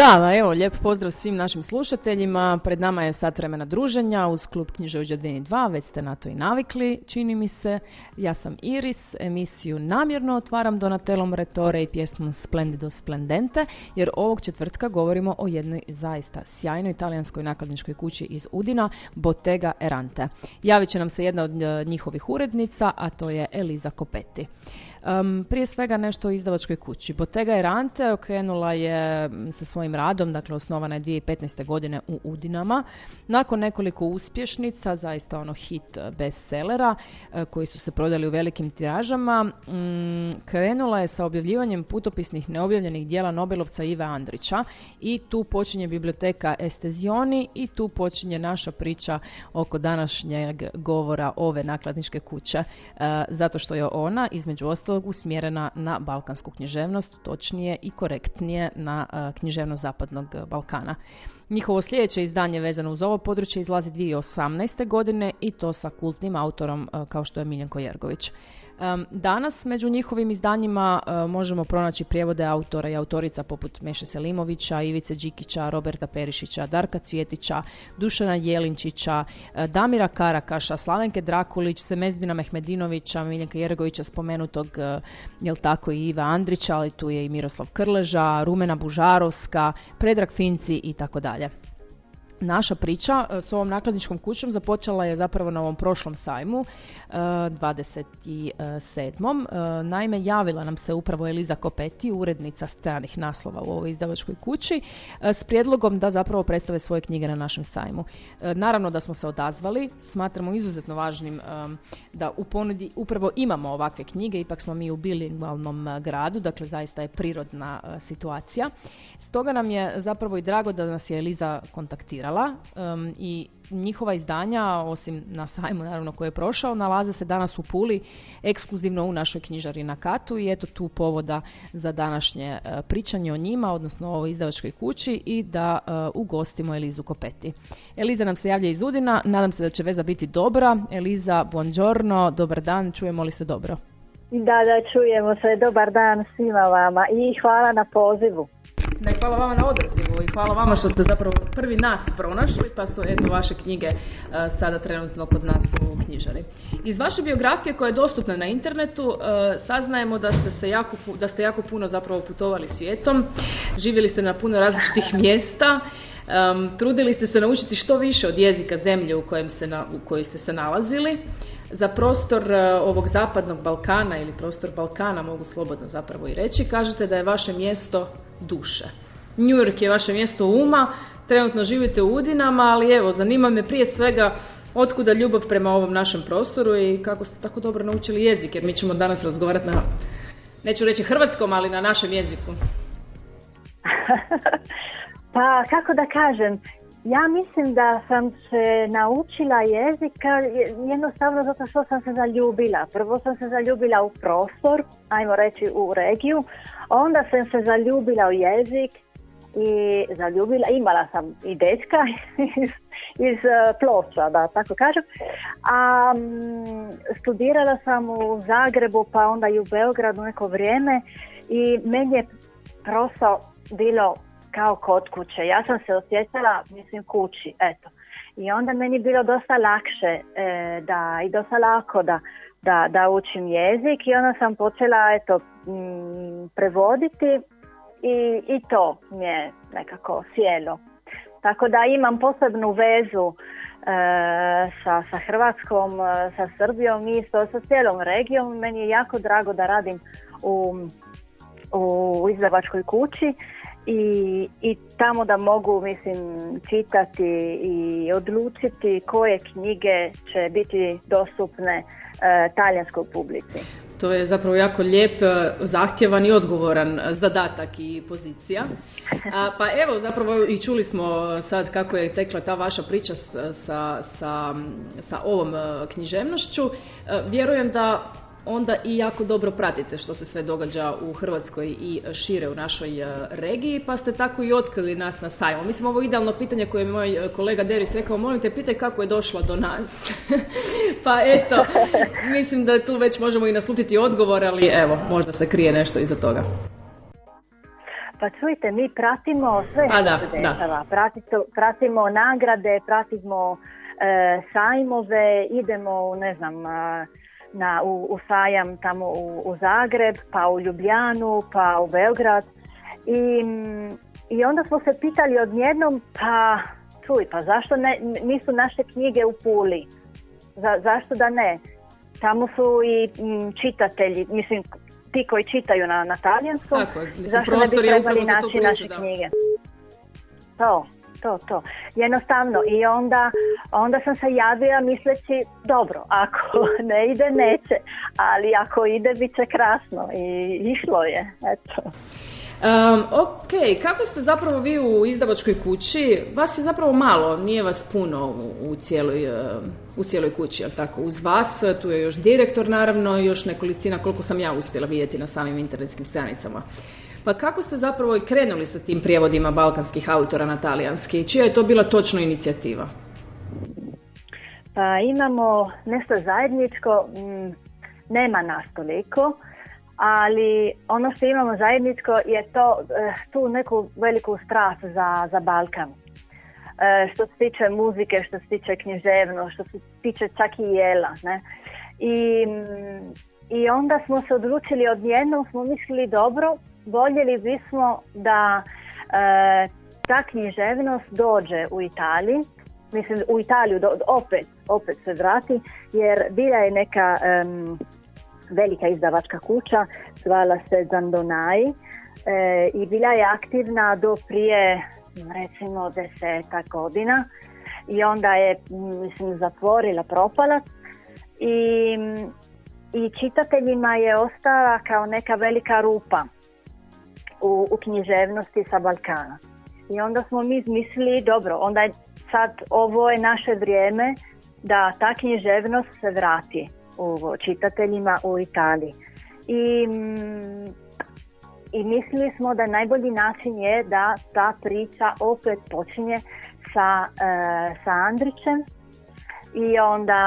Da, evo, lijep pozdrav svim našim slušateljima. Pred nama je sat vremena druženja uz klub Knjiže u Đardini 2, već ste na to i navikli, čini mi se. Ja sam Iris, emisiju namjerno otvaram Donatelom Retore i pjesmom Splendido Splendente, jer ovog četvrtka govorimo o jednoj zaista sjajnoj italijanskoj nakladničkoj kući iz Udina, Bottega Erante. Javit će nam se jedna od eh, njihovih urednica, a to je Eliza Kopetti. Um, prije svega nešto o izdavačkoj kući. Bottega Erante okrenula je sa svojim radom, dakle osnovana je 2015. godine u Udinama. Nakon nekoliko uspješnica, zaista ono hit bestsellera uh, koji su se prodali u velikim tiražama, mm, krenula je sa objavljivanjem putopisnih neobjavljenih dijela Nobelovca Ive Andrića i tu počinje biblioteka Estezioni i tu počinje naša priča oko današnjeg govora ove nakladničke kuće, uh, zato što je ona između ostalog usmjerena na balkansku književnost, točnije i korektnije na a, književnost zapadnog Balkana. Njihovo sljedeće izdanje vezano uz ovo područje izlazi 2018. godine i to sa kultnim autorom a, kao što je Miljenko Jergović. Danas među njihovim izdanjima uh, možemo pronaći prijevode autora i autorica poput Meše Selimovića, Ivice Đikića, Roberta Perišića, Darka Cvjetića, Dušana Jelinčića, uh, Damira Karakaša, Slavenke Drakulić, Semezdina Mehmedinovića, Miljenka Jergovića spomenutog, uh, jel tako i Iva Andrića, ali tu je i Miroslav Krleža, Rumena Bužarovska, Predrag Finci i tako dalje. Naša priča e, s ovom nakladničkom kućom započela je zapravo na ovom prošlom sajmu, e, 27. E, Naime, javila nam se upravo Eliza Kopeti, urednica stranih naslova u ovoj izdavačkoj kući, e, s prijedlogom da zapravo predstave svoje knjige na našem sajmu. E, Naravno da smo se odazvali, smatramo izuzetno važnim e, da u ponudi upravo imamo ovakve knjige, ipak smo mi u bilingvalnom e, gradu, dakle zaista je prirodna e, situacija. Stoga nam je zapravo i drago da nas je Eliza kontaktirala um, i njihova izdanja, osim na sajmu naravno koji je prošao, nalaze se danas u Puli, ekskluzivno u našoj knjižari na Katu i eto tu povoda za današnje uh, pričanje o njima, odnosno o izdavačkoj kući i da uh, ugostimo Elizu Kopeti. Eliza nam se javlja iz Udina, nadam se da će veza biti dobra. Eliza, buongiorno, dobar dan, čujemo li se dobro? Da, da, čujemo se. Dobar dan svima vama i hvala na pozivu. Da, i hvala vama na odazivu i hvala vama što ste zapravo prvi nas pronašli, pa su eto vaše knjige uh, sada trenutno kod nas u knjižari. Iz vaše biografije koja je dostupna na internetu uh, saznajemo da ste se jako, da ste jako puno zapravo putovali svijetom, živjeli ste na puno različitih mjesta, um, trudili ste se naučiti što više od jezika zemlje u kojem se na, u kojoj ste se nalazili. Za prostor uh, ovog zapadnog Balkana ili prostor Balkana mogu slobodno zapravo i reći, kažete da je vaše mjesto duše. New York je vaše mjesto uma, trenutno živite u Udinama, ali evo, zanima me prije svega otkuda ljubav prema ovom našem prostoru i kako ste tako dobro naučili jezik, jer mi ćemo danas razgovarati na, neću reći hrvatskom, ali na našem jeziku. pa kako da kažem, ja mislim da sam se naučila jezika jednostavno zato što sam se zaljubila. Prvo sam se zaljubila u prostor, ajmo reći u regiju, onda sam se zaljubila u jezik i zaljubila, imala sam i dečka iz, iz eh, Ploča, da tako kažem. A studirala sam u Zagrebu pa onda i u Beogradu neko vrijeme i meni je prosao bilo kao kod kuće. Ja sam se osjećala, mislim, kući, eto. I onda meni je bilo dosta lakše e, da, i dosta lako da, da, da učim jezik i onda sam počela, eto, m, prevoditi i, i to mi je nekako sjelo. Tako da imam posebnu vezu e, sa, sa Hrvatskom, e, sa Srbijom i isto sa cijelom regijom. Meni je jako drago da radim u, u izdavačkoj kući i, i tamo da mogu mislim čitati i odlučiti koje knjige će biti dostupne e, talijanskoj publici. To je zapravo jako lijep, e, zahtjevan i odgovoran zadatak i pozicija. pa evo, zapravo i čuli smo sad kako je tekla ta vaša priča sa, sa, sa ovom e, književnošću. Vjerujem da onda i jako dobro pratite što se sve događa u Hrvatskoj i šire u našoj e, regiji, pa ste tako i otkrili nas na sajmu. Mislim, ovo idealno pitanje koje je moj e, kolega Deris rekao, molim te, pitaj kako je došla do nas. pa eto, mislim da tu već možemo i naslutiti odgovor, ali evo, možda se krije nešto iza toga. Pa čujte, mi pratimo sve pa što se dešava. Pratimo, nagrade, pratimo e, sajmove, idemo u, ne znam, na, u, u sajam tamo u, u Zagreb, pa u Ljubljanu, pa u Beograd. I, i onda smo se pitali odjednom, pa čuj, pa zašto ne, nisu naše knjige u Puli? Za, zašto da ne? Tamo su i čitatelji, mislim, ti koji čitaju na, na talijanskom, zašto ne bi trebali naći naše knjige? To to, to. Jednostavno i onda, onda sam se javila misleći dobro, ako ne ide neće, ali ako ide bit će krasno i išlo je, eto. Um, ok, kako ste zapravo vi u izdavačkoj kući? Vas je zapravo malo, nije vas puno u, u, cijeloj, u cijeloj kući, jel tako? Uz vas, tu je još direktor naravno još nekolicina koliko sam ja uspjela vidjeti na samim internetskim stranicama. Pa kako ste zapravo i krenuli sa tim prijevodima balkanskih autora na talijanski? Čija je to bila točno inicijativa? Pa imamo nešto zajedničko, mm, nema nas toliko, ali ono što imamo zajedničko je to eh, tu neku veliku strast za, za Balkan. Eh, što se tiče muzike, što se tiče književno, što se tiče čak i jela. Ne? I, mm, I onda smo se odlučili odjednom, smo mislili dobro, voljeli bismo da e, ta književnost dođe u Italiji, mislim u Italiju opet, opet se vrati, jer bila je neka velika izdavačka kuća, zvala se Zandonai e, i bila je aktivna do prije recimo deseta godina. I onda je mislim zatvorila propala. I, i čitateljima je ostala kao neka velika rupa u, u književnosti sa Balkana. I onda smo mi mislili, dobro, onda je sad ovo je naše vrijeme da ta književnost se vrati u čitateljima u Italiji. I, mm, i mislili smo da najbolji način je da ta priča opet počinje sa, e, sa Andrićem i onda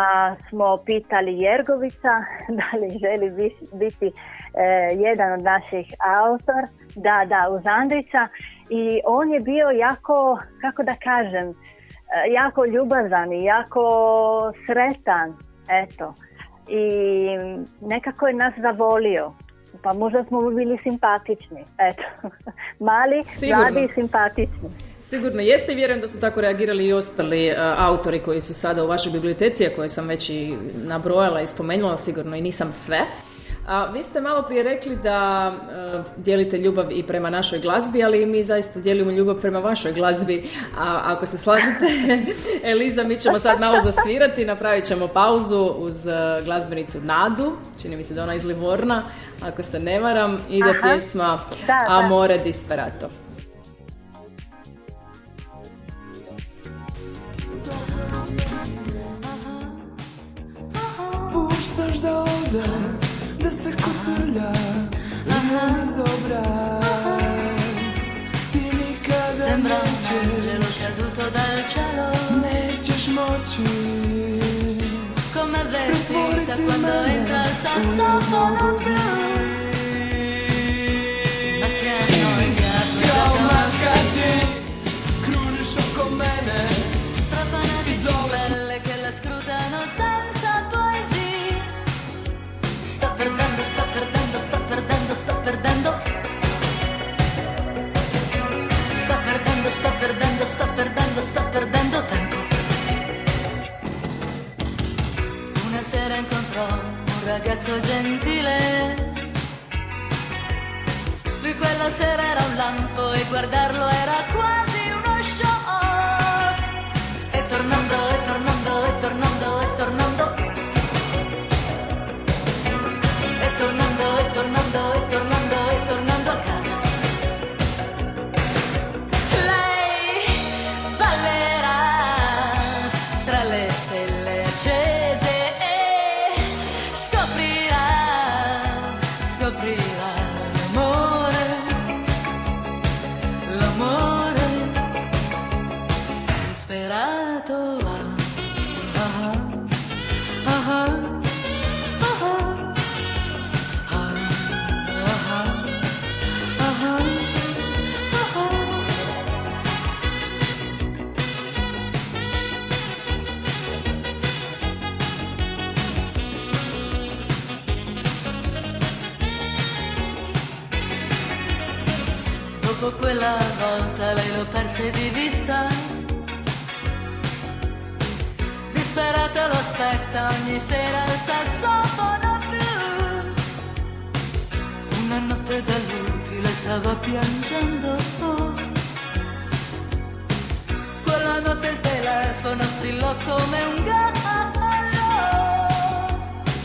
smo pitali Jergovica da li želi biti jedan od naših autor, da, da, uz Andrića i on je bio jako, kako da kažem, e, jako ljubazan i jako sretan, eto. I nekako je nas zavolio, pa možda smo bili simpatični, eto. Mali, mladi i simpatični. Sigurno jeste i vjerujem da su tako reagirali i ostali uh, autori koji su sada u vašoj biblioteci, a koje sam već i nabrojala i spomenula, sigurno i nisam sve. A vi ste malo prije rekli da uh, dijelite ljubav i prema našoj glazbi, ali mi zaista dijelimo ljubav prema vašoj glazbi. A ako se slažete, Eliza, mi ćemo sad malo zasvirati, napravit ćemo pauzu uz uh, glazbenicu Nadu, čini mi se da ona iz Livorna, ako se ne varam, ide pjesma Amore Disperato. Sembra un angelo caduto dal cielo. Nećeš moći Come vestita quando entra il sassofono blu perdendo, sto perdendo sto perdendo, sto perdendo, sto perdendo tempo. Una sera incontrò un ragazzo gentile Lui quella sera era un lampo e guardarlo era quasi uno shock. E tornando, e tornando, I'm Dopo quella volta lei lo perse di vista. Disperata lo aspetta ogni sera il sassofono blu. Una notte da lupi lei stava piangendo. Quella notte il telefono strillò come un gallo.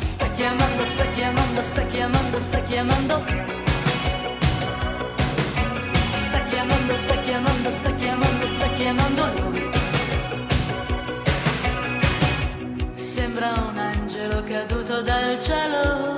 Sta chiamando, sta chiamando, sta chiamando, sta chiamando. Chiamando, sta chiamando, sta chiamando, sta chiamando lui. Sembra un angelo caduto dal cielo.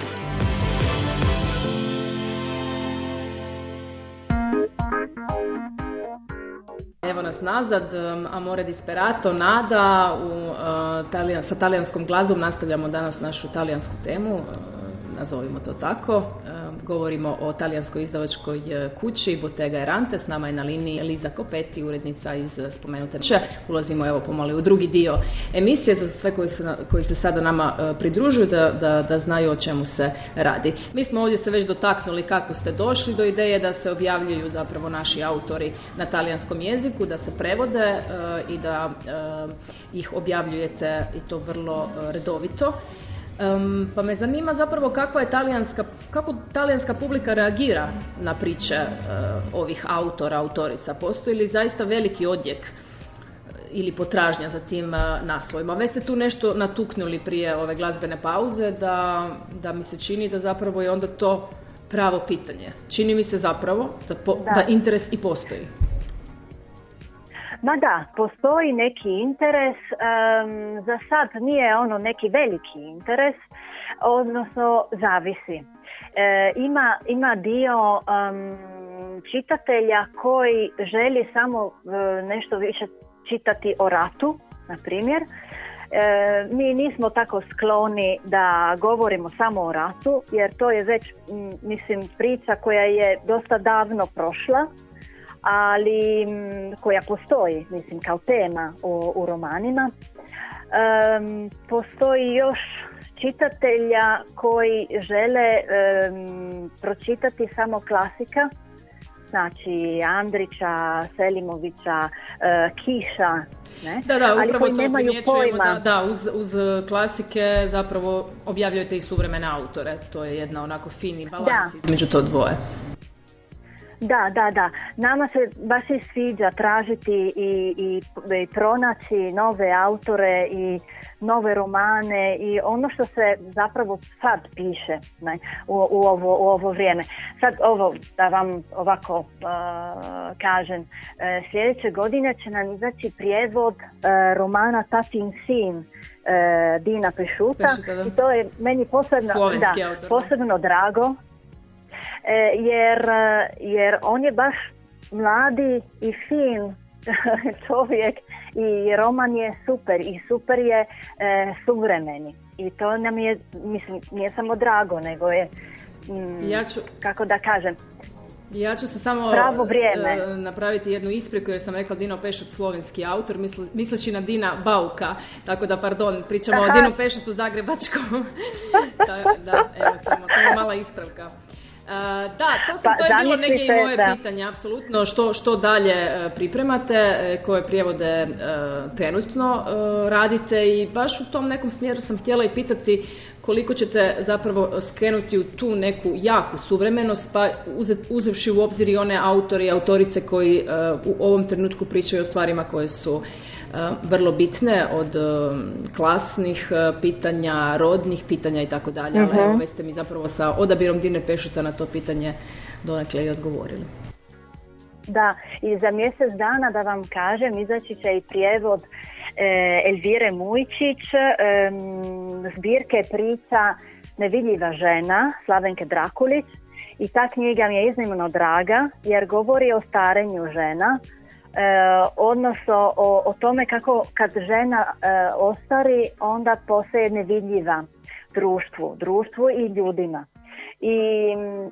nazad, Amore Disperato, Nada, u, uh, talijan- sa talijanskom glazbom nastavljamo danas našu talijansku temu, uh, nazovimo to tako. Govorimo o talijanskoj izdavačkoj uh, kući Bottega Erante, s nama je na liniji Eliza Kopeti, urednica iz uh, spomenute kuće. Ulazimo evo pomalo u drugi dio emisije za sve koji se, koji se sada nama uh, pridružuju da, da, da znaju o čemu se radi. Mi smo ovdje se već dotaknuli kako ste došli do ideje da se objavljuju zapravo naši autori na talijanskom jeziku, da se prevode i da ih objavljujete i to vrlo redovito. Um, pa me zanima zapravo kakva je talijanska, kako talijanska publika reagira na priče uh, ovih autora, autorica. Postoji li zaista veliki odjek uh, ili potražnja za tim uh, naslovima. Već ste tu nešto natuknuli prije ove glazbene pauze da, da mi se čini da zapravo je onda to pravo pitanje. Čini mi se zapravo da, po- Da. da interes i postoji. Ma da, postoji neki interes, em, za sad nije ono neki veliki interes, odnosno zavisi. E, ima, ima dio em, čitatelja koji želi samo e, nešto više čitati o ratu, na primjer. E, mi nismo tako skloni da govorimo samo o ratu, jer to je već, m, mislim, priča koja je dosta davno prošla ali mm, koja postoji, mislim, kao tema u, u romanima. Em, postoji još čitatelja koji žele em, pročitati samo klasika, znači Andrića, Selimovića, e, Kiša, ne? Da, da, ali upravo koji to nemaju pojma. da, da uz, uz klasike zapravo objavljujete i suvremene autore. To je jedna onako fini balans između to dvoje. Da, da, da. Nama se baš i sviđa tražiti i, i, i pronaći nove autore i nove romane i ono što se zapravo sad piše ne, u, u, ovo, u ovo vrijeme. Sad ovo da vam ovako uh, kažem, e, sljedeće godine će nam izaći prijevod e, romana Tatin sin e, Dina Pešuta, Pešuta, da. i to je meni posebno, da, posebno drago jer, e, jer on je baš mladi i fin čovjek i roman je super i super je e, suvremeni i to nam je, mislim, nije samo drago, nego je, mm, Ja ću, kako da kažem, Ja ću se samo Pravo vrijeme. e, napraviti jednu ispriku jer sam rekla Dino Pešut slovenski autor, misle, misleći na Dina Bauka, tako da pardon, pričamo o Aha. Dinu Pešutu zagrebačkom. da, da, evo samo, samo mala ispravka. Da, to, sam, Pa, to je bilo neke i moje da. pitanje, apsolutno, što, što dalje e, pripremate, e, koje prijevode e, trenutno radite i baš u tom nekom smjeru sam htjela i pitati koliko ćete zapravo skrenuti u tu neku jaku suvremenost, pa uzevši u obzir i one autore i autorice koji u ovom trenutku pričaju o stvarima koje su vrlo bitne od e, klasnih e, pitanja, rodnih pitanja i tako dalje, ali Mhm. evo već ste mi zapravo sa odabirom Dine Pešuta na to pitanje donekle i odgovorili. Da, i za mjesec dana da vam kažem, izaći će i prijevod e, Elvire Mujčić, zbirke priča Nevidljiva žena, Slavenke Drakulić. I ta knjiga mi je iznimno draga jer govori o starenju žena, e, odnosno o, o tome kako kad žena e, ostari onda postaje nevidljiva društvu, društvu i ljudima. I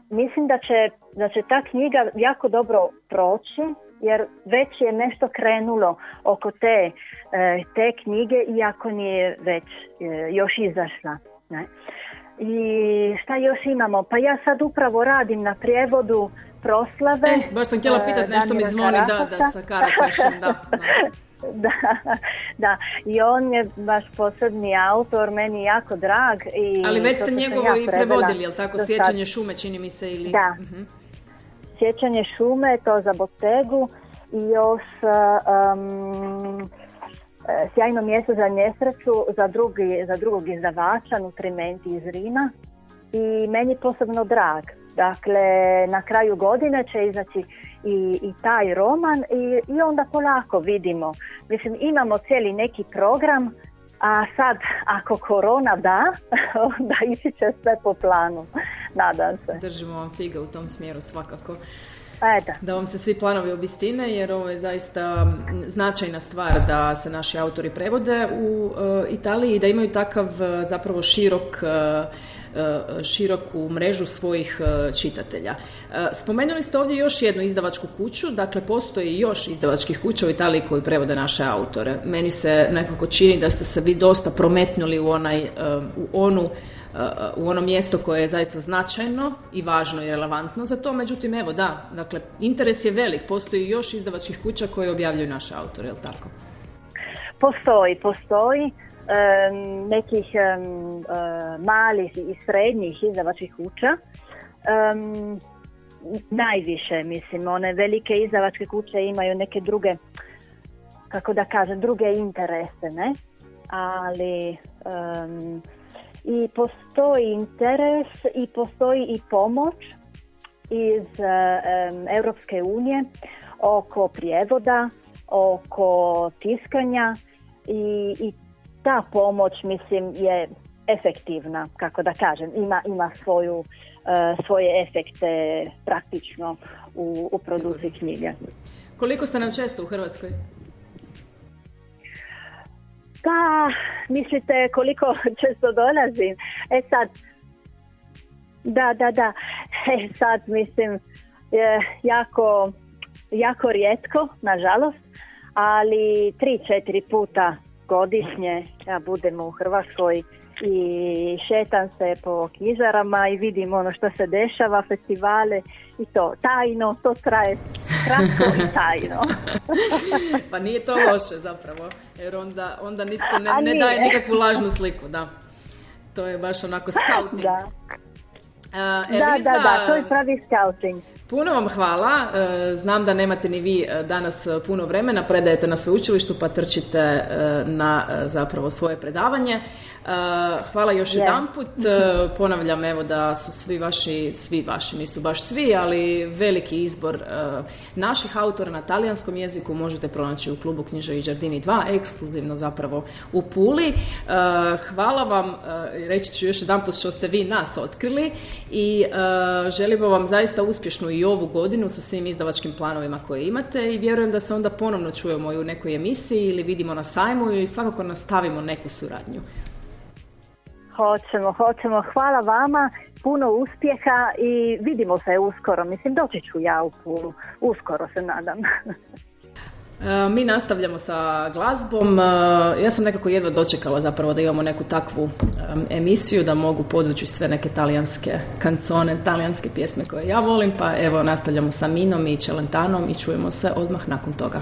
mislim da će, da će ta knjiga jako dobro proći jer već je nešto krenulo oko te, e, te knjige iako nije već e, još izašla. Ne? I šta još imamo? Pa ja sad upravo radim na prijevodu proslave. E, baš sam htjela e, pitati, nešto mi zvoni, da, da, sa Karakašem, da. da. da, da, i on je baš posebni autor, meni jako drag. I Ali već ste njegovo ja i prevodili, jel tako? Sjećanje šume, čini mi se, ili... Da. Mhm. Sjećanje šume, to za Botegu i još um, sjajno mjesto za nesreću za, drugi, za drugog izdavača, Nutrimenti iz Rima i meni posebno drag. Dakle, na kraju godine će izaći i, i taj roman i, i onda polako vidimo. Mislim, imamo cijeli neki program, a sad, ako korona da, onda ići će sve po planu. Nadam se. Držimo vam fige u tom smjeru svakako. Eto. Da vam se svi planovi obistine jer ovo je zaista značajna stvar da se naši autori prevode u e, Italiji i da imaju takav e, zapravo širok e, široku mrežu svojih e, čitatelja. E, Spomenuli ste ovdje još jednu izdavačku kuću, dakle postoji još izdavačkih kuća u Italiji koji prevode naše autore. Meni se nekako čini da ste se vi dosta prometnuli u onaj, e, u onu u ono mjesto koje je zaista značajno i važno i relevantno za to, međutim evo da, dakle interes je velik, postoji još izdavačkih kuća koje objavljuju naše autore, jel tako? Postoji, postoji nekih em, e, malih i srednjih izdavačkih kuća. Najviše, mislim, one velike izdavačke kuće imaju neke druge, kako da kažem, druge interese, ne? Ali i postoji interes i postoji i pomoć iz em, Europske unije oko prijevoda, oko tiskanja i, i ta pomoć mislim je efektivna, kako da kažem, ima, ima svoju, e, svoje efekte praktično u, u produkciji knjige. Koliko ste nam često u Hrvatskoj? Pa, mislite koliko često dolazim? E sad, da, da, da, e sad mislim, je jako, jako rijetko, nažalost, ali tri, četiri puta godišnje ja budem u Hrvatskoj i šetam se po knjižarama i vidim ono što se dešava, festivale i to tajno, to traje kratko i tajno. pa nije to loše zapravo, jer onda, onda nitko ne, ne daje nikakvu lažnu sliku, da. To je baš onako scouting. Da. Da, da, da, to je pravi scouting. Puno vam hvala. E, znam da nemate ni vi e, danas puno vremena, predajete na sveučilištu pa trčite na zapravo svoje predavanje. Hvala još yeah. jedan put. Ponavljam evo da su svi vaši, svi vaši, nisu baš svi, ali veliki izbor naših autora na talijanskom jeziku možete pronaći u klubu Književi Đardini 2, ekskluzivno zapravo u Puli. Hvala vam, reći ću još jedan put što ste vi nas otkrili i želimo vam zaista uspješnu i ovu godinu sa svim izdavačkim planovima koje imate i vjerujem da se onda ponovno čujemo i u nekoj emisiji ili vidimo na sajmu i svakako nastavimo neku suradnju. Hoćemo, hoćemo. Hvala vama, puno uspjeha i vidimo se uskoro. Mislim, doći ću ja u Pulu. Uskoro se nadam. E, mi nastavljamo sa glazbom. E, ja sam nekako jedva dočekala zapravo da imamo neku takvu emisiju da mogu podvući sve neke talijanske kancone, talijanske pjesme koje ja volim, pa evo nastavljamo sa Minom i Čelentanom i čujemo se odmah nakon toga.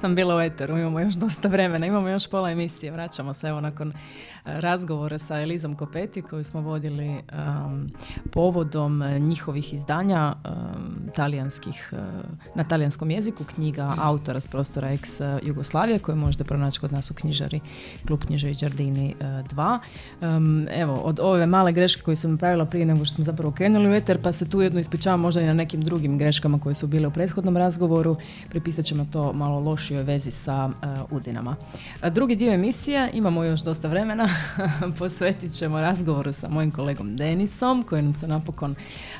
sam, bila u eteru, imamo još dosta vremena, imamo još pola emisije, vraćamo se evo nakon e, razgovora sa Elizom Kopeti koju smo vodili em, povodom e, njihovih izdanja em, talijanskih, e, na talijanskom jeziku, knjiga autora s prostora ex Jugoslavije koju možete pronaći kod nas u knjižari Klub knjižari Đardini 2. Em, evo, od ove male greške koju sam napravila prije nego što smo zapravo krenuli u eter, pa se tu jedno ispričavam možda i na nekim drugim greškama koje su bile u prethodnom razgovoru, pripisat ćemo to malo lošijoj vezi sa e, Udinama. A drugi dio emisije, imamo još dosta vremena, posvetit ćemo razgovoru sa mojim kolegom Denisom, koji nam se napokon,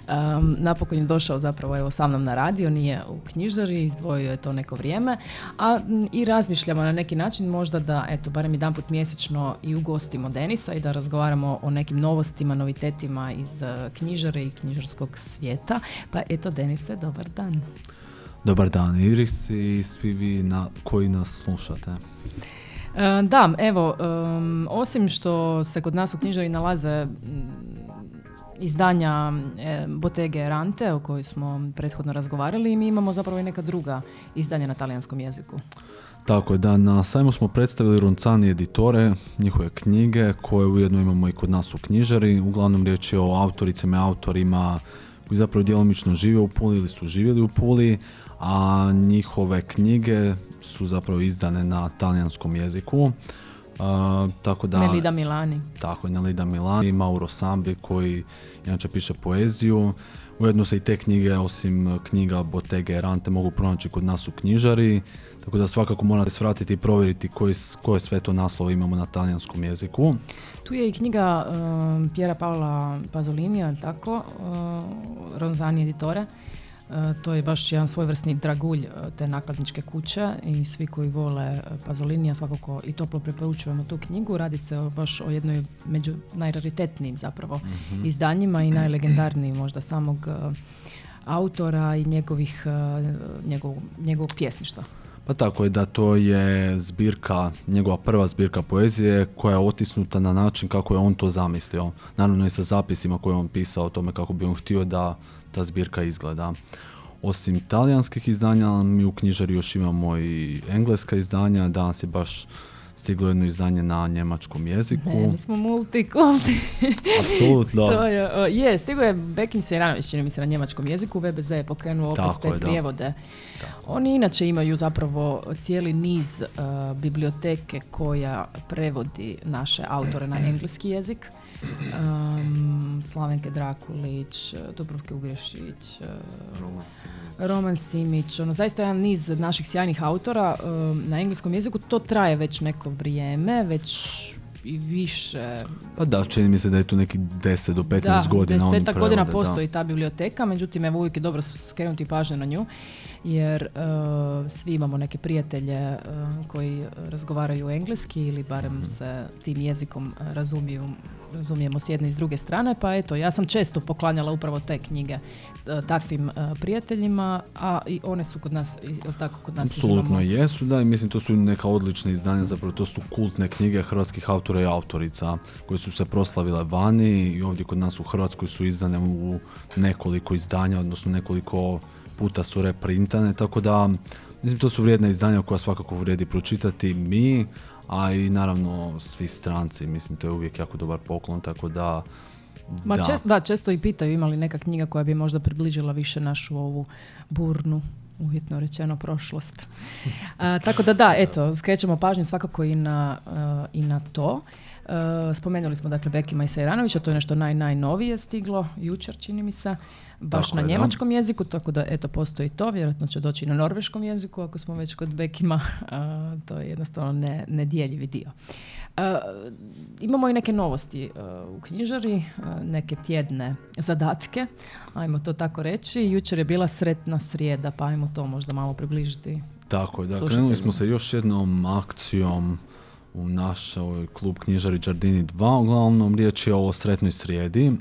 em, napokon je došao zapravo evo sa mnom na radio, nije u knjižari, izdvojio je to neko vrijeme, a i razmišljamo na neki način možda da, eto, barem jedan put mjesečno i ugostimo Denisa i da razgovaramo o nekim novostima, novitetima iz e, knjižare i knjižarskog svijeta. Pa eto, Denise, dobar dan. Dobar dan Iris i svi vi na, koji nas slušate. E, Da, evo, em, osim što se kod nas u knjižari nalaze mm, izdanja e, Botege Erante o kojoj smo prethodno razgovarali mi imamo zapravo i neka druga izdanja na talijanskom jeziku. Tako je da na sajmu smo predstavili Roncani editore, njihove knjige koje ujedno imamo i kod nas u knjižari. Uglavnom riječ je o autoricama i autorima koji zapravo djelomično žive u Puli ili su živjeli u Puli, a njihove knjige su zapravo izdane na talijanskom jeziku. A, tako da... Nelida Milani. Tako je, Nelida Milani, Mauro Sambi koji inače piše poeziju. Ujedno se i te knjige, osim knjiga Bottega Erante, mogu pronaći kod nas u knjižari. Tako da svakako morate svratiti i provjeriti koji, s- koje sve to naslove imamo na talijanskom jeziku. Tu je i knjiga um, Piera Paola Pazolinija, tako, uh, Ronzani editore. Uh, to je baš jedan svojvrsni dragulj uh, te nakladničke kuće i svi koji vole uh, Pazolinija svakako i toplo preporučujemo tu knjigu. Radi se o, baš o jednoj među najraritetnijim zapravo izdanjima i najlegendarnijim možda samog autora i njegovih, njegov, njegovog pjesništva. Pa tako je da to je zbirka, njegova prva zbirka poezije koja je otisnuta na način kako je on to zamislio. Naravno i sa zapisima koje je on pisao o tome kako bi on htio da ta zbirka izgleda. Osim talijanskih izdanja, mi u knjižari još imamo i engleska izdanja. Danas je baš stiglo jedno izdanje na njemačkom jeziku. Ne, mi smo multikulti. Apsolutno. To je, o, je, stigo je Bekim Sejranović, čini mi se na njemačkom jeziku, VBZ je pokrenuo opet Tako te je, da. prijevode. Oni inače imaju zapravo cijeli niz uh, biblioteke koja prevodi naše autore na engleski jezik. Um, Slavenke Drakulić, Dubrovke Ugrešić, uh, Roman Simić, ono zaista jedan niz naših sjajnih autora um, na engleskom jeziku. To traje već neko vrijeme, već i više Pa da, čini mi se da je tu neki 10 do 15 da, godina oni desetak godina da. postoji ta biblioteka, međutim evo uvijek je dobro skrenuti pažnju na nju, jer uh, svi imamo neke prijatelje uh, koji razgovaraju engleski ili barem Mhm. se tim jezikom razumiju, razumijemo s jedne i s druge strane, pa eto, ja sam često poklanjala upravo te knjige uh, takvim uh, prijateljima, a i one su kod nas, tako, kod nas Apsolutno jesu, da, i mislim to su neka odlična izdanja, zapravo to su kultne knjige hrvatskih autora i autorica koje su se proslavile vani i ovdje kod nas u Hrvatskoj su izdane u nekoliko izdanja, odnosno nekoliko puta su reprintane, tako da mislim to su vrijedna izdanja koja svakako vrijedi pročitati. Mi, a i naravno svi stranci, mislim to je uvijek jako dobar poklon, tako da Ma da. često, da, često i pitaju ima li neka knjiga koja bi možda približila više našu ovu burnu uvjetno rečeno prošlost. A, tako da da, eto, skrećemo pažnju svakako i na, a, i na to. A, spomenuli smo dakle Bekima i Sajranovića, to je nešto naj, najnovije stiglo, jučer čini mi se, baš Tako na je, da. njemačkom jeziku, tako da eto postoji to, vjerojatno će doći i na norveškom jeziku ako smo već kod Bekima, to je jednostavno ne, nedjeljivi dio. A, imamo i neke novosti a, u knjižari, neke tjedne zadatke, ajmo to tako reći. Jučer je bila sretna srijeda, pa ajmo to možda malo približiti. Tako je, da, krenuli smo sa još jednom akcijom u našoj klub knjižari Đardini 2, uglavnom riječ je o sretnoj srijedi.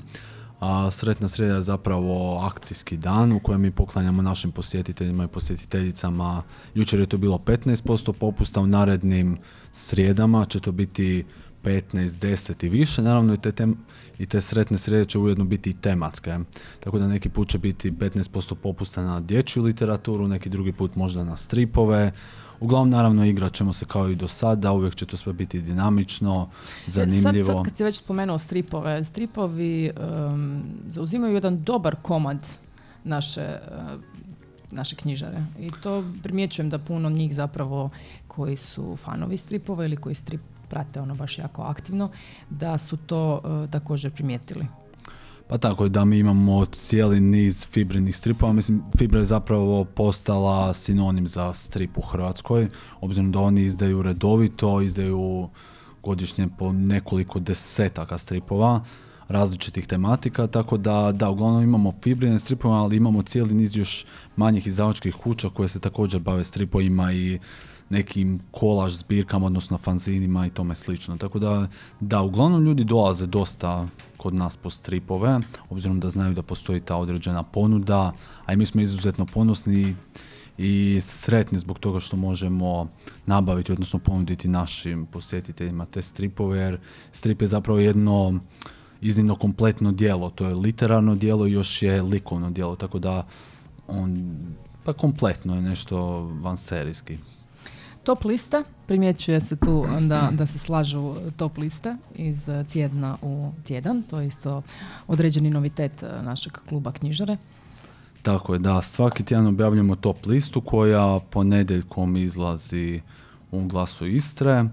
A Sretna srijeda je zapravo akcijski dan u kojem mi poklanjamo našim posjetiteljima i posjetiteljicama. Jučer je to bilo 15% popusta, u narednim srijedama će to biti 15, 10 i više. Naravno i te, tem, i te sretne srijede će ujedno biti i tematske. Tako da neki put će biti 15% popusta na dječju literaturu, neki drugi put možda na stripove. Uglavnom, naravno, igrat ćemo se kao i do sada, uvijek će to sve biti dinamično, zanimljivo. Sad, sad kad si već spomenuo stripove, stripovi um, zauzimaju jedan dobar komad naše, uh, naše knjižare. I to primjećujem da puno njih zapravo koji su fanovi stripova ili koji strip prate ono baš jako aktivno, da su to uh, također primijetili. Pa tako da mi imamo cijeli niz fibrinih stripova. Mislim, Fibra je zapravo postala sinonim za strip u Hrvatskoj, obzirom da oni izdaju redovito, izdaju godišnje po nekoliko desetaka stripova različitih tematika, tako da, da, uglavnom imamo fibrine stripove, ali imamo cijeli niz još manjih izdavačkih kuća koje se također bave stripovima i nekim kolaž zbirkama, odnosno fanzinima i tome slično. Tako da, da, uglavnom ljudi dolaze dosta kod nas po stripove, obzirom da znaju da postoji ta određena ponuda, a i mi smo izuzetno ponosni i sretni zbog toga što možemo nabaviti, odnosno ponuditi našim posjetiteljima te stripove, jer strip je zapravo jedno iznimno kompletno dijelo, to je literarno dijelo i još je likovno dijelo, tako da on, pa kompletno je nešto vanserijski. Top lista, primjećuje se tu da, da se slažu top liste iz tjedna u tjedan, to je isto određeni novitet e, našeg kluba knjižare. Tako je, da, svaki tjedan objavljamo top listu koja ponedjeljkom izlazi u glasu Istre.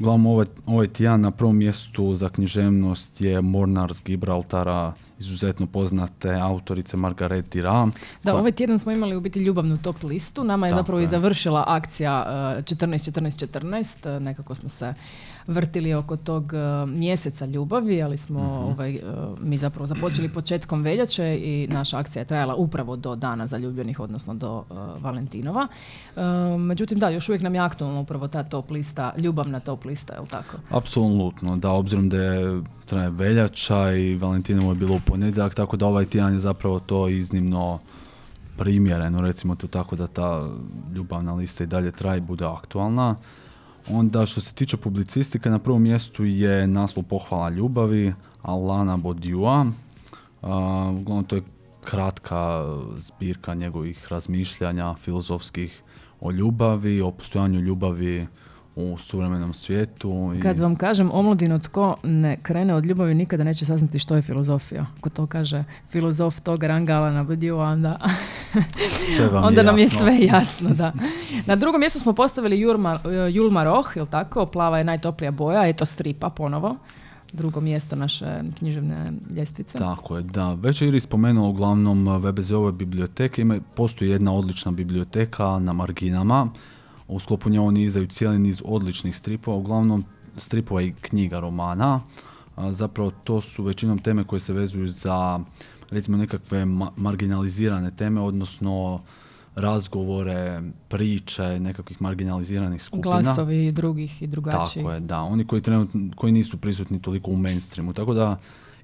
Uglavnom ovaj, ovaj tjedan na prvom mjestu za književnost je Mornar z Gibraltara, izuzetno poznate autorice Margaret Dira. Da, ovaj tjedan smo imali u biti ljubavnu top listu. Nama je zapravo i završila akcija 14-14-14. Uh, nekako smo se vrtili oko tog uh, mjeseca ljubavi, ali smo mhm. ovaj, uh, mi zapravo započeli početkom veljače i naša akcija je trajala upravo do dana zaljubljenih, odnosno do Valentinova. Međutim, da, još uvijek nam je aktualna upravo ta top lista, ljubavna top lista, je li tako? Apsolutno, da, obzirom da je traje veljača i Valentinovo je bilo u ponedjeljak, tako da ovaj tjedan je zapravo to iznimno primjereno, recimo to tako da ta ljubavna lista i dalje traje i bude aktualna. Onda što se tiče publicistike, na prvom mjestu je naslov Pohvala ljubavi Alana Bodiua. Uh, uglavnom to je kratka zbirka njegovih razmišljanja filozofskih o ljubavi, o postojanju ljubavi u suvremenom svijetu. I... Kad vam kažem omladino tko ne krene od ljubavi nikada neće saznati što je filozofija. Ako to kaže filozof tog rangala na budio, onda, onda nam je sve jasno. Da. Na drugom mjestu smo postavili Julma, Julma Roh, jel tako? Plava je najtoplija boja, eto stripa ponovo drugo mjesto naše književne ljestvice. Tako je, da. Već je Iris spomenuo uglavnom VBZ-ove biblioteke. Ima, postoji jedna odlična biblioteka na marginama u sklopu nje oni izdaju cijeli niz odličnih stripova, uglavnom stripova i knjiga romana. Zapravo to su većinom teme koje se vezuju za recimo nekakve marginalizirane teme, odnosno razgovore, priče nekakvih marginaliziranih skupina. Glasovi drugih i drugačijih. Tako je, da. Oni koji, trenutno, koji nisu prisutni toliko u mainstreamu. Tako da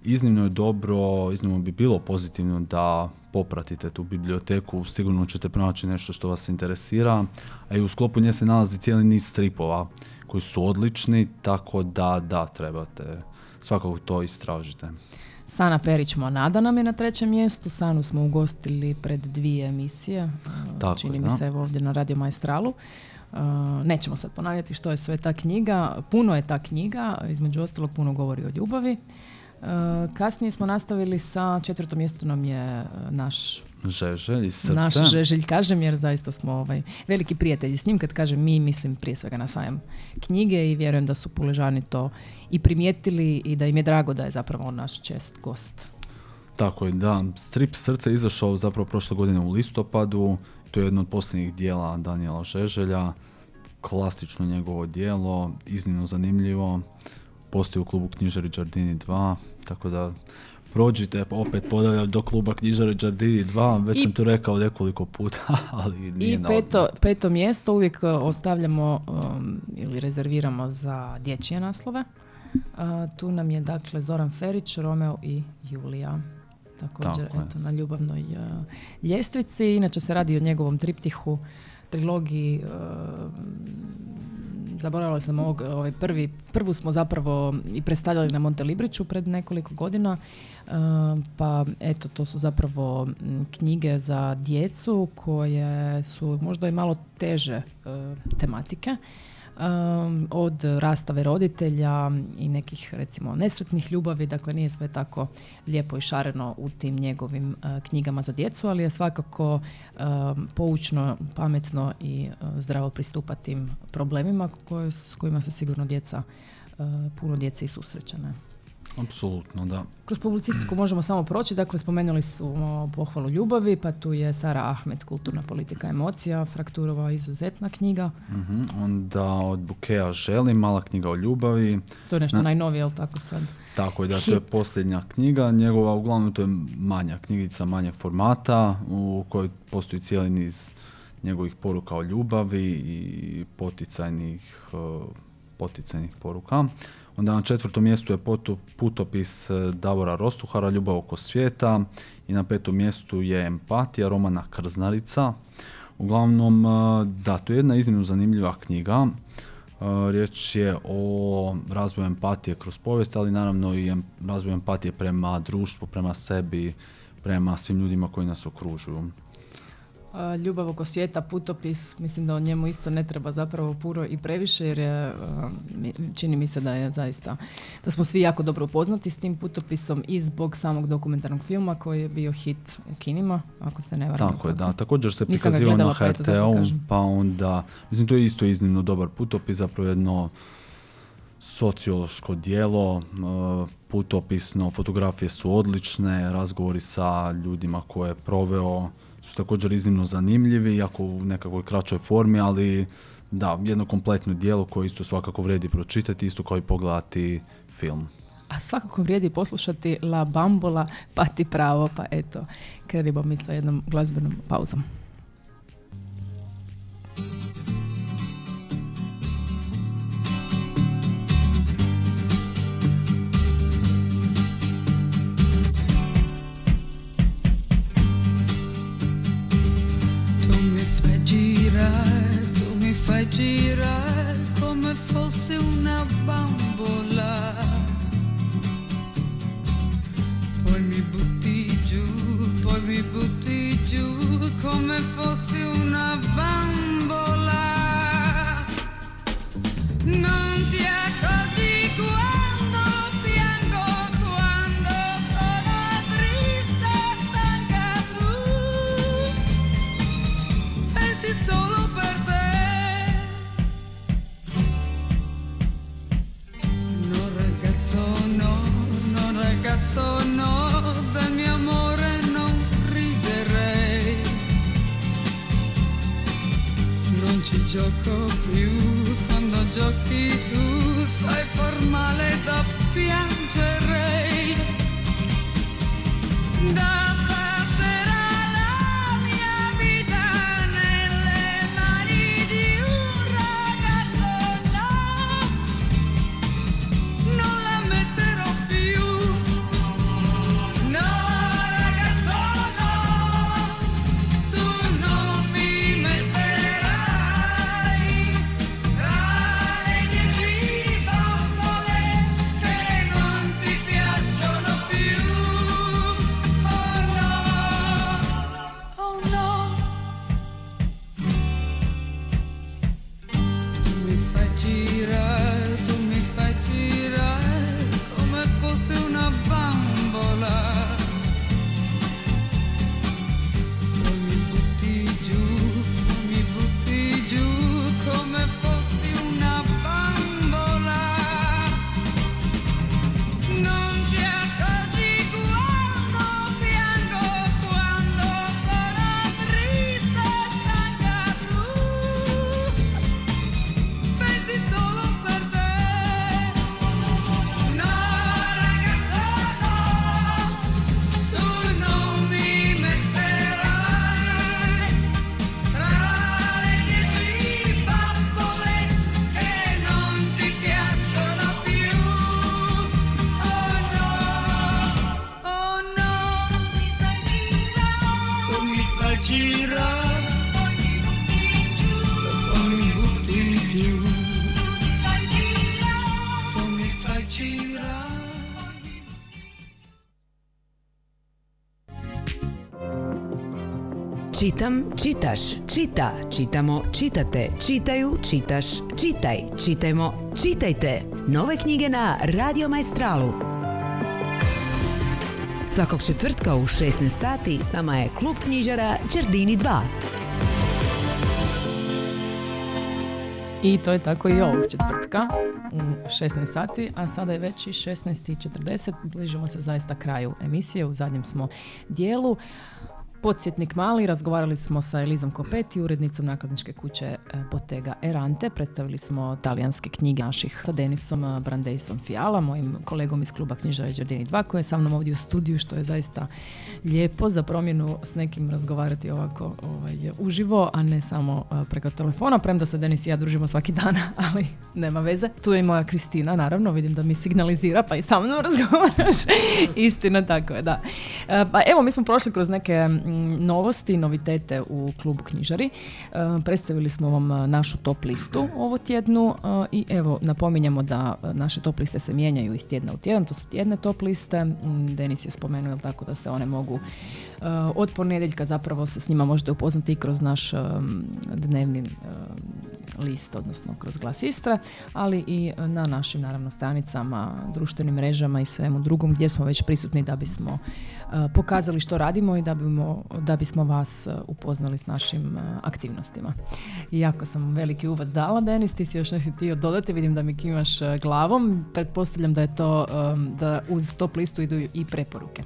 iznimno je dobro, iznimno bi bilo pozitivno da popratite tu biblioteku, sigurno ćete pronaći nešto što vas interesira, a i u sklopu nje se nalazi cijeli niz stripova koji su odlični, tako da, da, trebate svakako to istražite. Sana Perić Monada nam je na trećem mjestu. Sanu smo ugostili pred dvije emisije. Tako Čini mi se ovdje na Radio Maestralu. nećemo sad ponavljati što je sve ta knjiga. Puno je ta knjiga, između ostalog puno govori o ljubavi. Eh, kasnije smo nastavili sa četvrtom mjestu nam je eh, naš Žeželj iz srca. Naš Žeželj kažem jer zaista smo ovaj, veliki prijatelji s njim. Kad kažem mi, mislim prije svega na sajam knjige i vjerujem da su Puležani to i primijetili i da im je drago da je zapravo on naš čest gost. Tako je, da. Strip Srce izašao zapravo prošle godine u listopadu. To je jedno od posljednjih dijela Daniela Žeželja. Klasično njegovo dijelo, iznimno zanimljivo postoji u klubu Knjižari Giardini 2, tako da prođite, opet podavljam do kluba Knjižari Giardini 2, već I, sam to rekao nekoliko puta, ali nije I peto, peto mjesto uvijek e, ostavljamo um, ili rezerviramo za dječje naslove. Uh, tu nam je dakle Zoran Ferić, Romeo i Julija. također Tako eto, na ljubavnoj uh, ljestvici. Inače se radi o njegovom triptihu, trilogiji uh, zaboravila sam ovog, ovaj prvi, prvu smo zapravo i predstavljali na Montelibriću pred nekoliko godina, uh, pa eto, to su zapravo knjige za djecu koje su možda i malo teže uh, tematike. Um, od rastave roditelja i nekih recimo nesretnih ljubavi, dakle nije sve tako lijepo i šareno u tim njegovim uh, knjigama za djecu, ali je svakako um, poučno, pametno i uh, zdravo pristupati tim problemima koje, s kojima se sigurno djeca, uh, puno djece i susreće. Apsolutno, da. Kroz publicistiku možemo samo proći, dakle spomenuli smo pohvalu ljubavi, pa tu je Sara Ahmed, kulturna politika emocija, Frakturova izuzetna knjiga, Mhm. Onda od Bukeja želim, mala knjiga o ljubavi. to je nešto Na- najnovije, jel tako sad? Tako je, da, to je Hit. posljednja knjiga. Njegova, uglavnom, to je manja knjigica, manjeg formata, u kojoj postoji cijeli niz njegovih poruka o ljubavi i poticajnih, eh, poticajnih poruka. Onda na četvrtom mjestu je putopis eh, Davora Rostuhara, Ljubav oko svijeta. I na petom mjestu je Empatija, Romana Krznarica. Uglavnom, eh, da, to je jedna iznimno zanimljiva knjiga. Uh, Riječ je o razvoju empatije kroz povijest, ali naravno i razvoju empatije prema društvu, prema sebi, prema svim ljudima koji nas okružuju. Ljubav oko svijeta, putopis, mislim da o njemu isto ne treba zapravo puno i previše jer je, čini mi se da je zaista, da smo svi jako dobro upoznati s tim putopisom i zbog samog dokumentarnog filma koji je bio hit u kinima, ako se ne varam. Tako je, da. Također se prikazivao na pa HRT-u, pa onda, mislim, to je isto iznimno dobar putopis, zapravo jedno sociološko dijelo, putopisno, fotografije su odlične, razgovori sa ljudima koje je proveo su također iznimno zanimljivi, iako u nekakvoj kraćoj formi, ali da, jedno kompletno dijelo koje isto svakako vrijedi pročitati, isto kao i pogledati film. A svakako vrijedi poslušati La Bambola, pa ti pravo, pa eto, krenimo mi sa jednom glazbenom pauzom. Fosse una bambola. Poi mi butti giù, poi mi butti giù come fosse una bambola. Non ragazzo no, del mio amore non riderei. Non ci gioco più, quando giochi tu sai far Čitam, čitaš, čita, čitamo, čitate, čitaju, čitaš, čitaj, čitajmo, čitajte. Nove knjige na Radio Maestralu. Svakog četvrtka u 16 sati s nama je klub knjižara Đardini 2. I to je tako i ovog četvrtka u 16 sati, a sada je već i 16.40, bližimo se zaista kraju emisije, u zadnjem smo dijelu. Podsjetnik mali, razgovarali smo sa Elizom Kopeti, urednicom nakladničke kuće e, Bottega Erante. Predstavili smo talijanske knjige naših sa Denisom e, Brandeisom Fiala, mojim kolegom iz kluba knjiža Đardini 2, koji je sa mnom ovdje u studiju, što je zaista lijepo za promjenu s nekim razgovarati ovako ovaj, uživo, a ne samo e, preko telefona, premda se Denis i ja družimo svaki dan, ali nema veze. Tu je moja Kristina, naravno, vidim da mi signalizira, pa i sa mnom razgovaraš. Istina, tako je, da. Pa evo, mi smo prošli kroz neke novosti, novitete u klubu knjižari. E, predstavili smo vam e, našu top listu ovo tjednu e, i evo napominjemo da naše top liste se mijenjaju iz tjedna u tjedan, to su tjedne top liste. Denis je spomenuo tako da se one mogu od ponedjeljka zapravo se s njima možete upoznati i kroz naš dnevni list, odnosno kroz glas Istra, ali i na našim naravno stranicama, društvenim mrežama i svemu drugom gdje smo već prisutni da bismo pokazali što radimo i da, bimo, da bismo vas upoznali s našim aktivnostima. Iako sam veliki uvod dala, Denis, ti si još nešto htio dodati, vidim da mi kimaš glavom. Pretpostavljam da je to, da uz top listu idu i preporuke.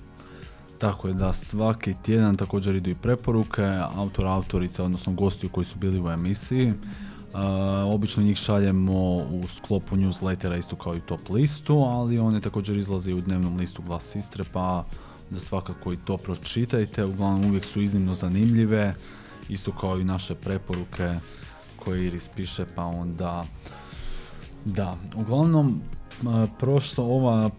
Tako je da svaki tjedan također idu i preporuke autora, autorica, odnosno gosti koji su bili u emisiji. Uh, obično njih šaljemo u sklopu newslettera isto kao i top listu, ali one također izlaze u dnevnom listu Glas Istre, pa da svakako i to pročitajte. Uglavnom uvijek su iznimno zanimljive, isto kao i naše preporuke koje Iris piše, pa onda da, uglavnom prošla ova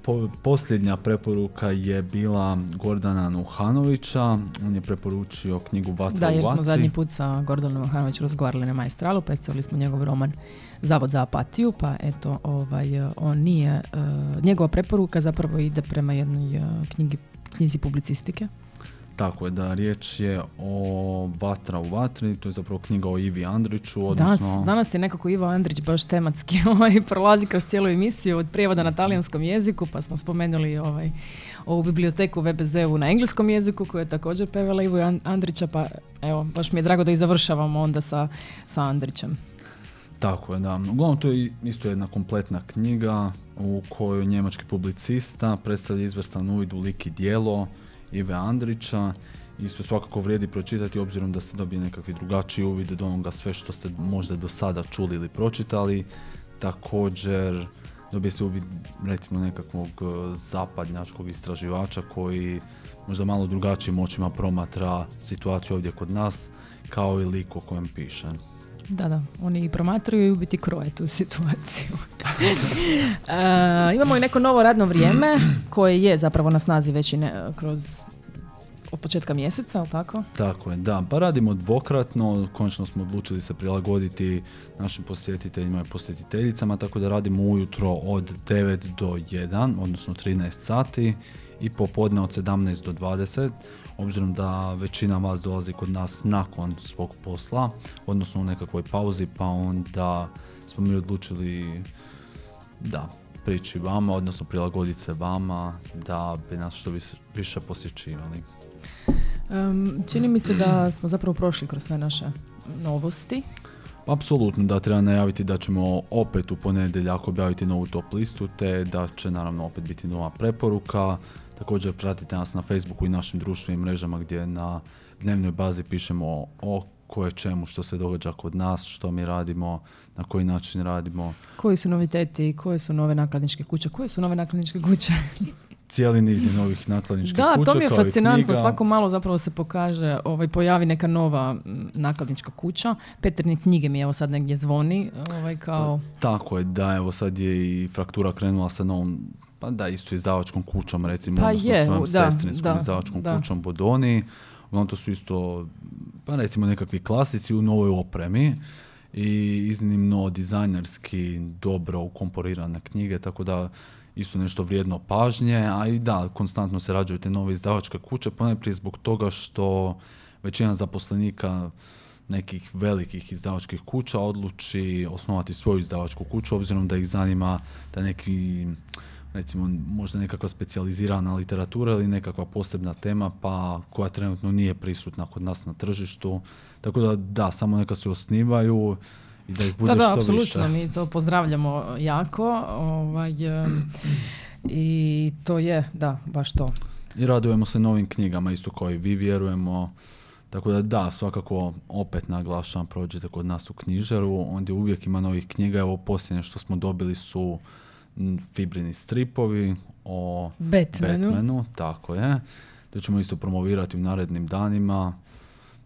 posljednja preporuka je bila Gordana Nuhanovića. On je preporučio knjigu Vatra Da, jer smo zadnji put sa Gordanom Nuhanovićem razgovarali na Majstralu, predstavili smo njegov roman Zavod za apatiju, pa eto, ovaj, on nije, uh, njegova preporuka zapravo ide prema jednoj uh, knjigi, knjizi publicistike. Tako je, da riječ je o Vatra u vatri, to je zapravo knjiga o Ivi Andriću. Odnosno... Danas, danas je nekako Ivo Andrić baš tematski ovaj, prolazi kroz cijelu emisiju od prijevoda na talijanskom jeziku, pa smo spomenuli ovaj, ovu biblioteku VBZ-u na engleskom jeziku koju je također prevela Ivo Andrića, pa evo, baš mi je drago da i završavamo onda sa, sa Andrićem. Tako je, da. Uglavnom, to je isto jedna kompletna knjiga u kojoj njemački publicista predstavlja izvrstan uvid u lik i dijelo, Ive Andrića. Isto svakako vrijedi pročitati obzirom da se dobije nekakvi drugačiji uvid od onoga sve što ste možda do sada čuli ili pročitali. Također dobije se uvid recimo nekakvog e, zapadnjačkog istraživača koji možda malo drugačijim očima promatra situaciju ovdje kod nas kao i lik o kojem piše. Da, da, oni promatraju i u biti kroje tu situaciju. uh, imamo i neko novo radno vrijeme koje je zapravo na snazi već i ne, kroz od početka mjeseca, ali tako? Tako je, da. Pa radimo dvokratno, konačno smo odlučili se prilagoditi našim posjetiteljima i posjetiteljicama, tako da radimo ujutro od 9 do 1, odnosno 13 sati i popodne od 17 do 20 obzirom da većina vas dolazi kod nas nakon svog posla, odnosno u nekakvoj pauzi, pa onda smo mi odlučili da prići vama, odnosno prilagoditi se vama da bi nas što više posjećivali. Um, čini mi se da smo zapravo prošli kroz sve naše novosti. Apsolutno da treba najaviti da ćemo opet u ponedjeljak objaviti novu top listu te da će naravno opet biti nova preporuka. Također pratite nas na Facebooku i našim društvenim mrežama gdje na dnevnoj bazi pišemo o koje čemu što se događa kod nas, što mi radimo, na koji način radimo. Koji su noviteti, koje su nove nakladničke kuće, koje su nove nakladničke kuće? cijeli niz je novih nakladničkih da, kuća. Da, to mi je fascinantno. Svako malo zapravo se pokaže, ovaj, pojavi neka nova nakladnička kuća. Petrni knjige mi evo sad negdje zvoni. Ovaj, kao... Tako je, da, evo sad je i fraktura krenula sa novom pa da, isto izdavačkom kućom, recimo, pa odnosno je, svojom da, sestrinskom izdavačkom kućom Bodoni. Uglavnom to su isto, pa recimo nekakvi klasici u novoj opremi i iznimno dizajnerski dobro ukomporirane knjige, tako da isto nešto vrijedno pažnje, a i da, konstantno se rađaju te nove izdavačke kuće, ponajprije zbog toga što većina zaposlenika nekih velikih izdavačkih kuća odluči osnovati svoju izdavačku kuću obzirom da ih zanima da neki recimo možda nekakva specijalizirana literatura ili nekakva posebna tema pa koja trenutno nije prisutna kod nas na tržištu. Tako da da, samo neka se osnivaju i da ih bude Da, da, što apsolutno, više. mi to pozdravljamo jako ovaj, i to je, da, baš to. I radujemo se novim knjigama, isto kao i vi vjerujemo. Tako da da, svakako opet naglašavam, prođete kod nas u knjižaru, ondje uvijek ima novih knjiga, evo posljednje što smo dobili su fibrini stripovi o Batmanu. Batmanu, tako je. To ćemo isto promovirati u narednim danima.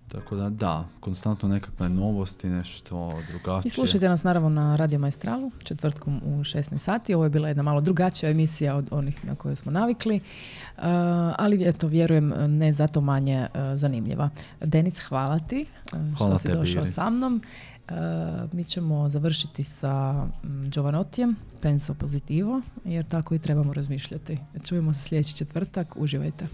Tako da da, konstantno nekakve novosti, nešto drugačije. I slušajte nas naravno na Radio Maestralu, četvrtkom u 16 sati. Ovo je bila jedna malo drugačija emisija od onih na koje smo navikli, Uh, ali eto, vjerujem, ne zato manje uh, zanimljiva. Denic, hvala ti uh, što Hvala si tebi, došao Iris. sa mnom. Uh, mi ćemo završiti sa mm, Giovanotijem, Penso Positivo, jer tako i trebamo razmišljati. Čujemo se sljedeći četvrtak, uživajte.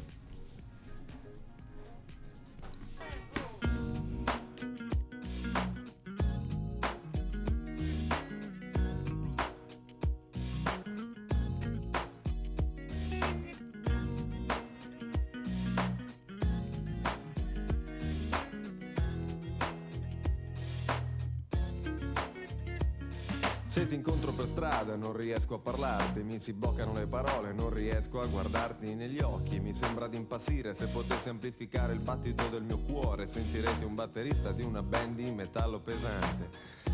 Riesco a parlarti, mi si bloccano le parole, non riesco a guardarti negli occhi, mi sembra di impazzire se potessi amplificare il battito del mio cuore, sentirete un batterista di una band di metallo pesante.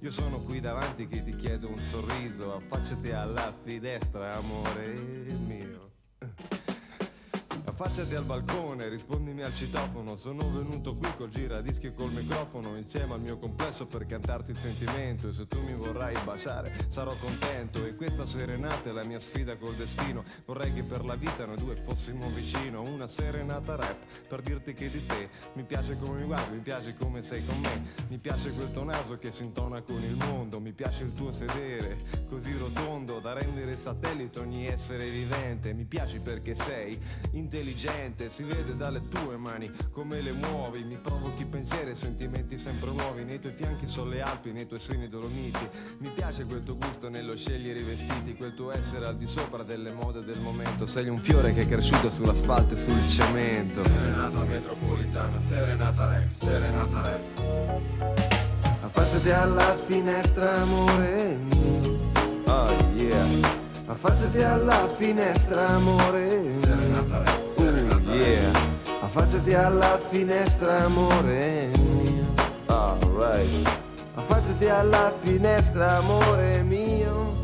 Io sono qui davanti che ti chiedo un sorriso, affacciati alla finestra, amore mio. Affacciati al balcone, rispondimi al citofono. Sono venuto qui col giradischi e col microfono Insieme al mio complesso per cantarti il sentimento. E se tu mi vorrai baciare sarò contento. E questa serenata è la mia sfida col destino. Vorrei che per la vita noi due fossimo vicino Una serenata rap per dirti che di te Mi piace come mi guardi, mi piace come sei con me. Mi piace quel tuo naso che si intona con il mondo Mi piace il tuo sedere così rotondo Da rendere satellite ogni essere vivente. Mi piaci perché sei intelligente Si vede dalle tue mani come le muovi Mi provochi pensieri e sentimenti sempre nuovi Nei tuoi fianchi sono le Alpi, nei tuoi seni dolomiti Mi piace quel tuo gusto nello scegliere i vestiti Quel tuo essere al di sopra delle mode del momento Sei un fiore che è cresciuto sull'asfalto e sul cemento Serenata metropolitana, serenata rap, serenata rap Affacciati alla finestra, amore mio. Oh yeah. Affacciati alla finestra, amore mio. Serenata rap, yeah. Affacciati alla finestra, amore mio. Alright. Affacciati alla finestra, amore mio.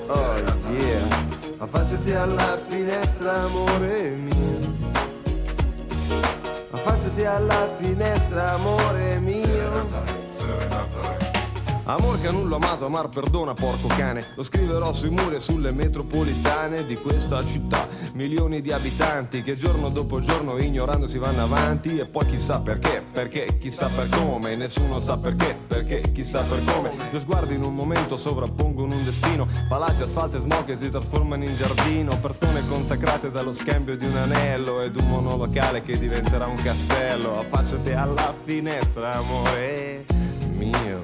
Affacciati alla finestra, amore mio. Affacciati alla finestra, amore mio Amor che nulla amato, amar perdona, porco cane. Lo scriverò sui muri e sulle metropolitane di questa città. Milioni di abitanti che giorno dopo giorno ignorando si vanno avanti. E poi chissà perché, perché, chissà per come. Nessuno sa perché, perché, chissà per come. Due sguardi in un momento sovrappongono un destino. Palazzi, asfalto e smog che si trasformano in giardino. Persone consacrate dallo scambio di un anello Ed un monolocale che diventerà un castello. Affacciati alla finestra, amore mio,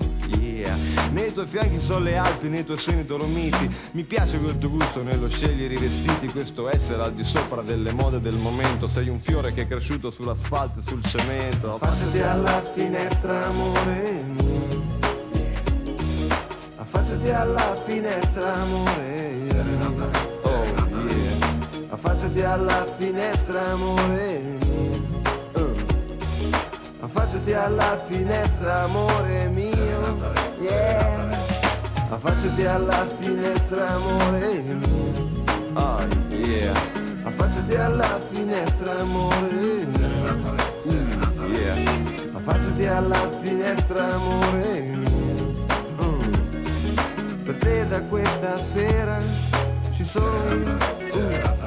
yeah. Nei tuoi fianchi sono le Alpi, nei tuoi seni Dolomiti. Mi piace quel tuo gusto nello scegliere i vestiti, questo essere al di sopra delle mode del momento. Sei un fiore che è cresciuto sull'asfalto e sul cemento. Affacciati alla finestra, amore mio. Affacciati alla finestra, amore mio. Oh yeah. Affacciati alla finestra, amore mio. Uh. Affacciati alla finestra, amore mio. Yeah. Affacciati alla finestra, amore mio. Oh yeah. Affacciati alla finestra, amore mio. Yeah. Affacciati alla finestra, amore mio. Mm. Per te da questa sera ci sono io.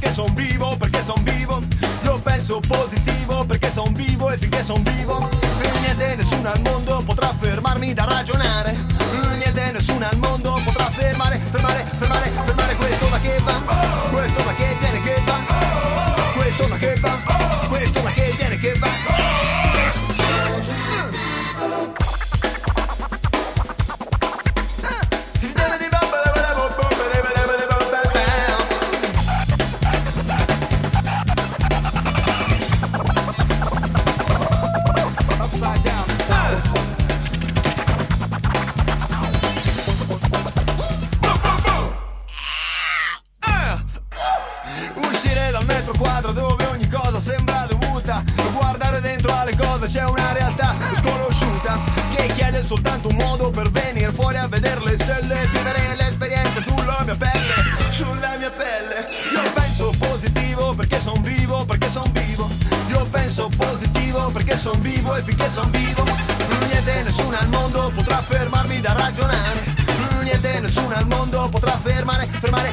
Perché son vivo, perché son vivo. Io penso positivo perché son vivo e finché son vivo. Niente nessuno al mondo potrà fermarmi da ragionare. Niente nessuno al mondo potrà fermare, fermare, fermare, fermare fermare,